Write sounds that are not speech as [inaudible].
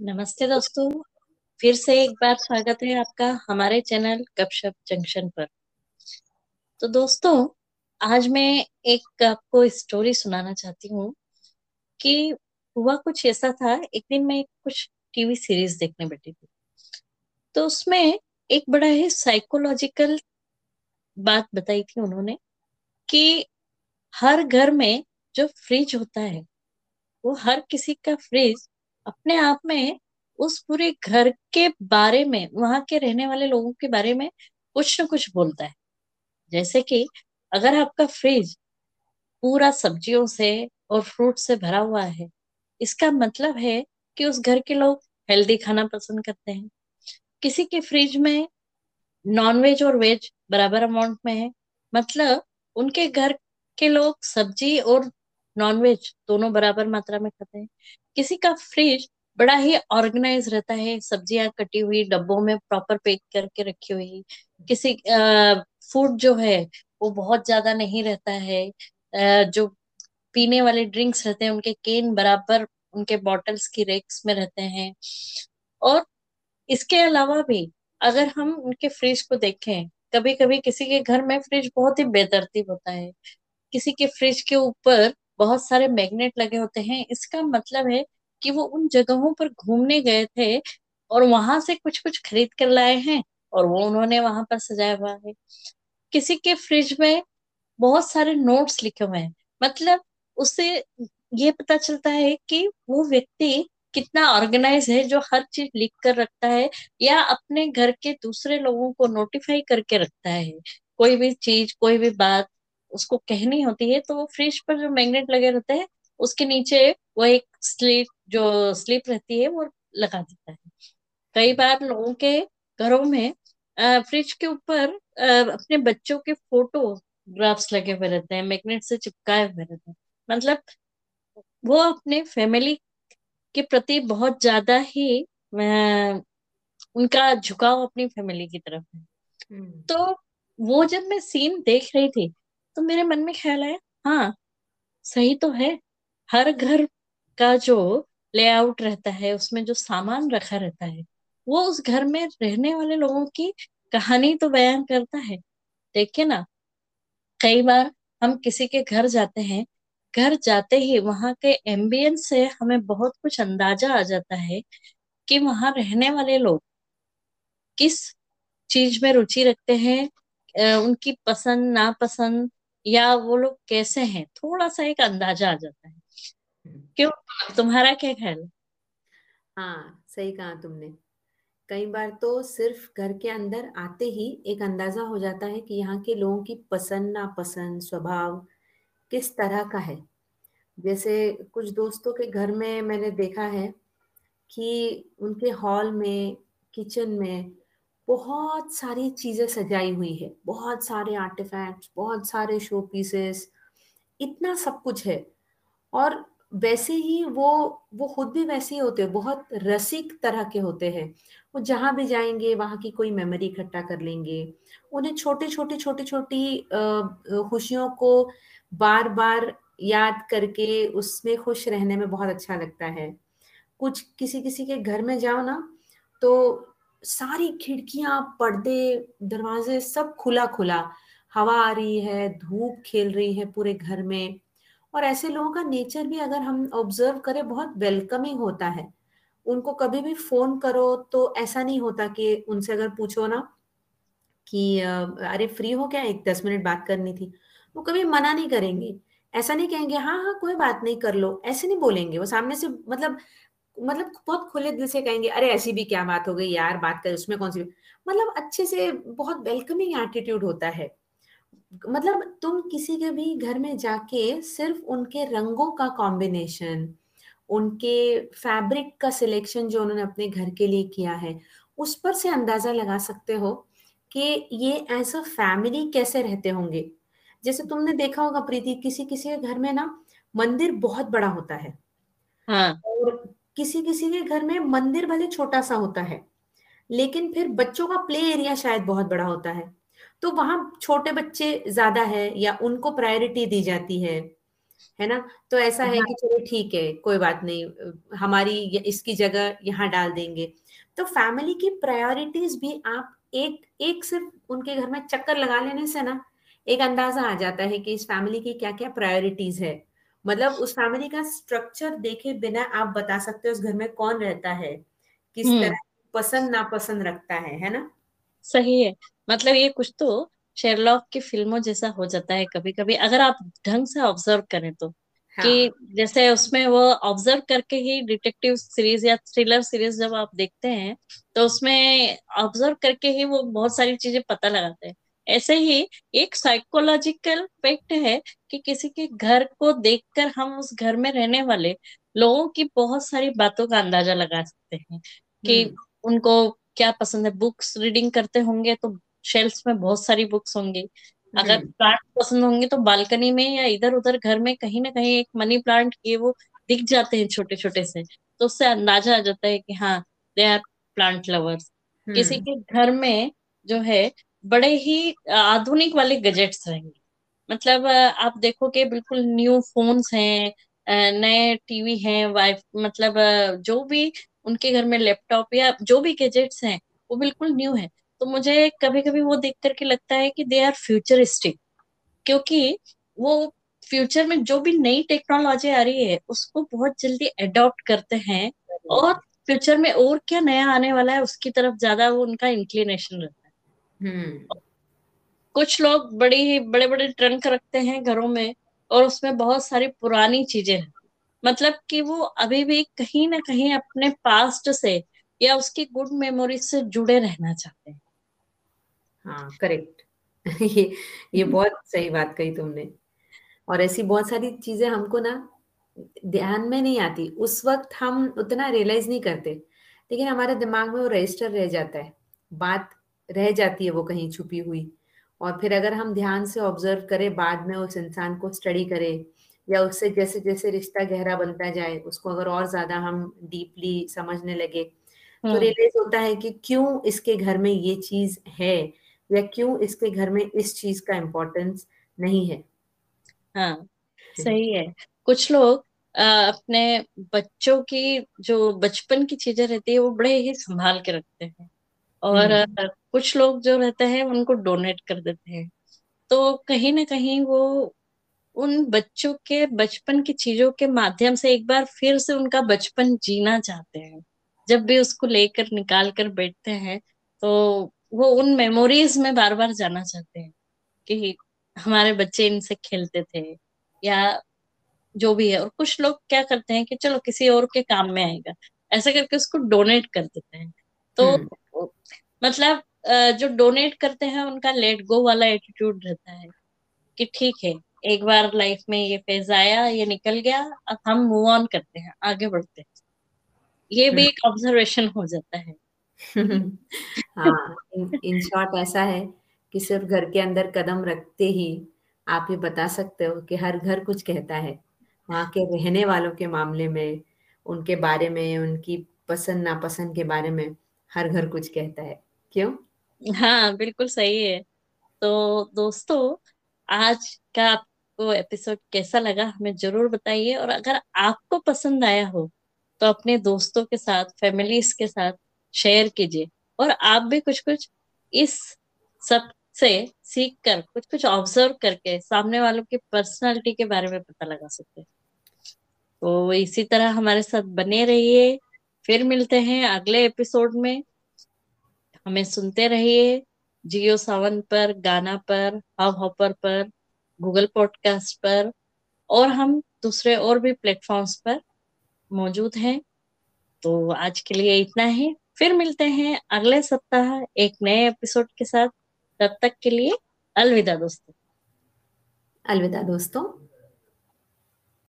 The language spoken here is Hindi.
नमस्ते दोस्तों। फिर से एक बार स्वागत है आपका हमारे चैनल गपशप जंक्शन पर। तो दोस्तों, आज मैं एक आपको स्टोरी सुनाना चाहती हूँ कि हुआ कुछ ऐसा था, एक दिन मैं कुछ टीवी सीरीज़ देखने बैठी थी। तो उसमें एक बड़ा ही साइकोलॉजिकल बात बताई थी उन्होंने कि हर घर में जो फ्रिज होता है, वो हर किसी का फ्रिज अपने आप में उस पूरे घर के बारे में, वहाँ के रहने वाले लोगों के बारे में कुछ न कुछ बोलता है। जैसे कि अगर आपका फ्रिज पूरा सब्जियों से और फ्रूट से भरा हुआ है, इसका मतलब है कि उस घर के लोग हेल्दी खाना पसंद करते हैं। किसी के फ्रिज में नॉन वेज और वेज बराबर अमाउंट में है मतलब उनके घर के लोग सब्ज़ी और नॉन वेज दोनों बराबर मात्रा में खाते हैं। किसी का फ्रिज बड़ा ही ऑर्गेनाइज रहता है सब्ज़ियाँ कटी हुई डब्बों में प्रॉपर पैक करके रखी हुई। किसी फ़ूड जो है वो बहुत ज़्यादा नहीं रहता है। आ, जो पीने वाले ड्रिंक्स रहते हैं उनके केन बराबर उनके बॉटल्स की रेक्स में रहते हैं। और इसके अलावा भी अगर हम उनके फ्रिज को देखें कभी कभी किसी के घर में फ्रिज बहुत ही बेतरतीब होता है। किसी के फ्रिज के ऊपर बहुत सारे मैग्नेट लगे होते हैं। इसका मतलब है कि वो उन जगहों पर घूमने गए थे और वहाँ से कुछ कुछ खरीद कर लाए हैं और वो उन्होंने वहाँ पर सजाया हुआ है। किसी के फ्रिज में बहुत सारे नोट्स लिखे हुए हैं। मतलब उससे ये पता चलता है कि वो व्यक्ति कितना ऑर्गेनाइज है, जो हर चीज़ लिख कर रखता है या अपने घर के दूसरे लोगों को नोटिफाई करके रखता है। कोई भी चीज़, कोई भी बात उसको कहनी होती है तो वो फ्रिज पर जो मैग्नेट लगे रहते हैं उसके नीचे वो एक स्लिप जो स्लिप रहती है वो लगा देता है। कई बार लोगों के घरों में फ्रिज के ऊपर अपने बच्चों के फ़ोटो ग्राफ्स लगे हुए रहते हैं मैग्नेट से चिपकाए हुए रहते हैं। मतलब वो अपने फैमिली के प्रति बहुत ज़्यादा ही उनका झुकाव अपनी फैमिली की तरफ़ है। हम्म। तो वो जब मैं सीन देख रही थी तो मेरे मन में ख्याल आया हाँ सही तो है। हर घर का जो लेआउट रहता है, उसमें जो सामान रखा रहता है, वो उस घर में रहने वाले लोगों की कहानी तो बयान करता है। देखिए ना, कई बार हम किसी के घर जाते हैं, घर जाते ही वहाँ के एम्बियंस से हमें बहुत कुछ अंदाज़ा आ जाता है कि वहाँ रहने वाले लोग किस चीज़ में रुचि रखते हैं उनकी पसंद, नापसंद या वो लोग कैसे हैं? थोड़ा सा एक अंदाज़ा आ जाता है। क्यों? तुम्हारा क्या ख्याल? है हाँ सही कहा तुमने। कई बार तो सिर्फ़ घर के अंदर आते ही एक अंदाज़ा हो जाता है कि यहाँ के लोगों की पसंद, नापसंद, स्वभाव किस तरह का है। जैसे कुछ दोस्तों के घर में मैंने देखा है कि उनके हॉल में, किचन में बहुत सारी चीज़ें सजाई हुई है। बहुत सारे आर्टिफैक्ट्स बहुत सारे शो पीसेस इतना सब कुछ है। और वैसे ही वो वो खुद भी वैसे ही होते हैं, बहुत रसिक तरह के होते हैं। वो जहाँ भी जाएँगे, वहाँ की कोई मेमोरी इकट्ठा कर लेंगे। उन्हें छोटी छोटी छोटी छोटी खुशियों को बार बार याद करके उसमें खुश रहने में बहुत अच्छा लगता है। कुछ किसी किसी के घर में जाओ ना तो सारी खिड़कियाँ, पर्दे, दरवाजे सब खुला खुला हवा आ रही है, धूप खेल रही है पूरे घर में। और ऐसे लोगों का नेचर भी अगर हम ऑब्ज़र्व करें, बहुत वेलकमिंग होता है। उनको कभी भी फ़ोन करो तो ऐसा नहीं होता कि उनसे अगर पूछो ना कि अरे फ्री हो क्या? एक दस मिनट बात करनी थी। वो कभी मना नहीं करेंगे। ऐसा नहीं कहेंगे हाँ हाँ कोई बात नहीं, कर लो। ऐसे नहीं बोलेंगे। वो सामने से मतलब मतलब बहुत खुले दिल से कहेंगे अरे ऐसी भी क्या बात हो गई यार बात कर उसमें कौन सी मतलब अच्छे से बहुत वेलकमिंग एटीट्यूड होता है। मतलब तुम किसी के भी घर में जाके सिर्फ़ उनके रंगों का कॉम्बिनेशन उनके फैब्रिक का सिलेक्शन जो उन्होंने अपने घर के लिए किया है उस पर से अंदाज़ा लगा सकते हो कि ये एज अ फैमिली कैसे रहते होंगे। जैसे तुमने देखा होगा प्रीति किसी किसी के घर में ना मंदिर बहुत बड़ा होता है। हाँ. और किसी किसी के घर में मंदिर भले छोटा सा होता है, लेकिन फिर बच्चों का प्ले एरिया शायद बहुत बड़ा होता है। तो वहाँ छोटे बच्चे ज़्यादा है या उनको प्रायोरिटी दी जाती है है ना? तो ऐसा है कि चलो ठीक है, कोई बात नहीं, हमारी इसकी जगह यहाँ डाल देंगे। तो फैमिली की प्रायोरिटीज भी आप एक एक सिर्फ़ उनके घर में चक्कर लगा लेने से ना, एक अंदाज़ा आ जाता है कि इस फैमिली की क्या क्या प्रायोरिटीज है। मतलब उस फैमिली का स्ट्रक्चर देखे बिना आप बता सकते हो उस घर में कौन रहता है किस हम्म। तरह पसंद नापसंद रखता है है ना? सही है। मतलब ये कुछ तो शेरलॉक की फ़िल्मों जैसा हो जाता है कभी कभी अगर आप ढंग से ऑब्ज़र्व करें तो कि हाँ। जैसे उसमें वो ऑब्ज़र्व करके ही डिटेक्टिव सीरीज़ या थ्रिलर सीरीज़ जब आप देखते हैं तो उसमें ऑब्ज़र्व करके ही वो बहुत सारी चीज़ें पता लगाते हैं। ऐसे ही एक साइकोलॉजिकल फैक्ट है कि किसी के घर को देखकर हम उस घर में रहने वाले लोगों की बहुत सारी बातों का अंदाज़ा लगा सकते हैं कि हम्म। उनको क्या पसंद है? बुक्स रीडिंग करते होंगे तो शेल्फ्स में बहुत सारी बुक्स होंगी। अगर हम्म। प्लांट पसंद होंगे तो बालकनी में या इधर उधर घर में कहीं ना कहीं एक मनी प्लांट ये वो दिख जाते हैं छोटे छोटे से। तो उससे अंदाज़ा आ जाता है कि हाँ दे आर प्लांट लवर्स किसी हम्म। के घर में जो है बड़े ही आधुनिक वाले गजेट्स रहेंगे। मतलब आप देखोगे बिल्कुल न्यू फोन्स हैं नए टीवी हैं वाइफ मतलब जो भी उनके घर में लैपटॉप या जो भी गैजेट्स हैं, वो बिल्कुल न्यू है। तो मुझे कभी कभी वो देख करके लगता है कि दे आर फ्यूचरिस्टिक क्योंकि वो फ्यूचर में जो भी नई टेक्नोलॉजी आ रही है, उसको बहुत जल्दी एडॉप्ट करते हैं और फ्यूचर में और क्या नया आने वाला है, उसकी तरफ़ ज़्यादा वो उनका इंक्लिनेशन रहता है। हम्म। कुछ लोग बड़ी ही बड़े बड़े ट्रंक रखते हैं घरों में और उसमें बहुत सारी पुरानी चीज़ें हैं। मतलब कि वो अभी भी कहीं ना कहीं अपने पास्ट से या उसकी गुड मेमोरी से जुड़े रहना चाहते हैं। हाँ करेक्ट [laughs] ये ये बहुत सही बात कही तुमने। और ऐसी बहुत सारी चीज़ें हमको ना ध्यान में नहीं आती। उस वक्त हम उतना रियलाइज़ नहीं करते। लेकिन हमारे दिमाग में वो रजिस्टर रह जाता है। बात रह जाती है वो कहीं छुपी हुई। और फिर अगर हम ध्यान से ऑब्ज़र्व करें बाद में उस इंसान को स्टडी करें या उससे जैसे जैसे रिश्ता गहरा बनता जाए उसको अगर और ज़्यादा हम डीपली समझने लगे तो हम्म। रियलाइज़ होता है कि क्यों इसके घर में ये चीज़ है या क्यों इसके घर में इस चीज़ का इम्पोर्टेंस नहीं है। हाँ सही है। कुछ लोग अपने बच्चों की जो बचपन की चीज़ें रहती है वो बड़े ही संभाल के रखते हैं। और हम्म। कुछ लोग जो रहते हैं उनको डोनेट कर देते हैं। तो कहीं ना कहीं वो उन बच्चों के बचपन की चीज़ों के माध्यम से एक बार फिर से उनका बचपन जीना चाहते हैं। जब भी उसको लेकर निकाल कर बैठते हैं तो वो उन मेमोरीज में बार बार जाना चाहते हैं कि हमारे बच्चे इनसे खेलते थे या जो भी है। और कुछ लोग क्या करते हैं कि चलो किसी और के काम में आएगा। ऐसे करके उसको डोनेट कर देते हैं। तो हम्म। मतलब जो डोनेट करते हैं उनका लेट गो वाला एटीट्यूड रहता है कि ठीक है एक बार लाइफ में ये फ़ेज़ आया ये निकल गया अब हम मूव ऑन करते हैं आगे बढ़ते हैं। ये भी एक ऑब्जर्वेशन हो जाता है। [laughs] हाँ इन, शॉर्ट ऐसा है कि सिर्फ़ घर के अंदर कदम रखते ही आप ये बता सकते हो कि हर घर कुछ कहता है। वहाँ के रहने वालों के मामले में उनके बारे में उनकी पसंद नापसंद के बारे में हर घर कुछ कहता है। क्यों? हाँ बिल्कुल सही है। तो दोस्तों, आज का आपको एपिसोड कैसा लगा हमें ज़रूर बताइए और अगर आपको पसंद आया हो तो अपने दोस्तों के साथ, फैमिलीज़ के साथ शेयर कीजिए और आप भी कुछ कुछ इस सबसे सीख कर कुछ कुछ ऑब्ज़र्व करके सामने वालों की पर्सनालिटी के बारे में पता लगा सकते हैं। तो इसी तरह हमारे साथ बने रहिए। फिर मिलते हैं अगले एपिसोड में। हमें सुनते रहिए जियो सावन पर, गाना पर हब हॉपर पर, गूगल पॉडकास्ट पर, और हम दूसरे और भी प्लेटफॉर्म्स पर मौजूद हैं। तो आज के लिए इतना ही। फिर मिलते हैं अगले सप्ताह एक नए एपिसोड के साथ। तब तक के लिए अलविदा दोस्तों। अलविदा दोस्तों।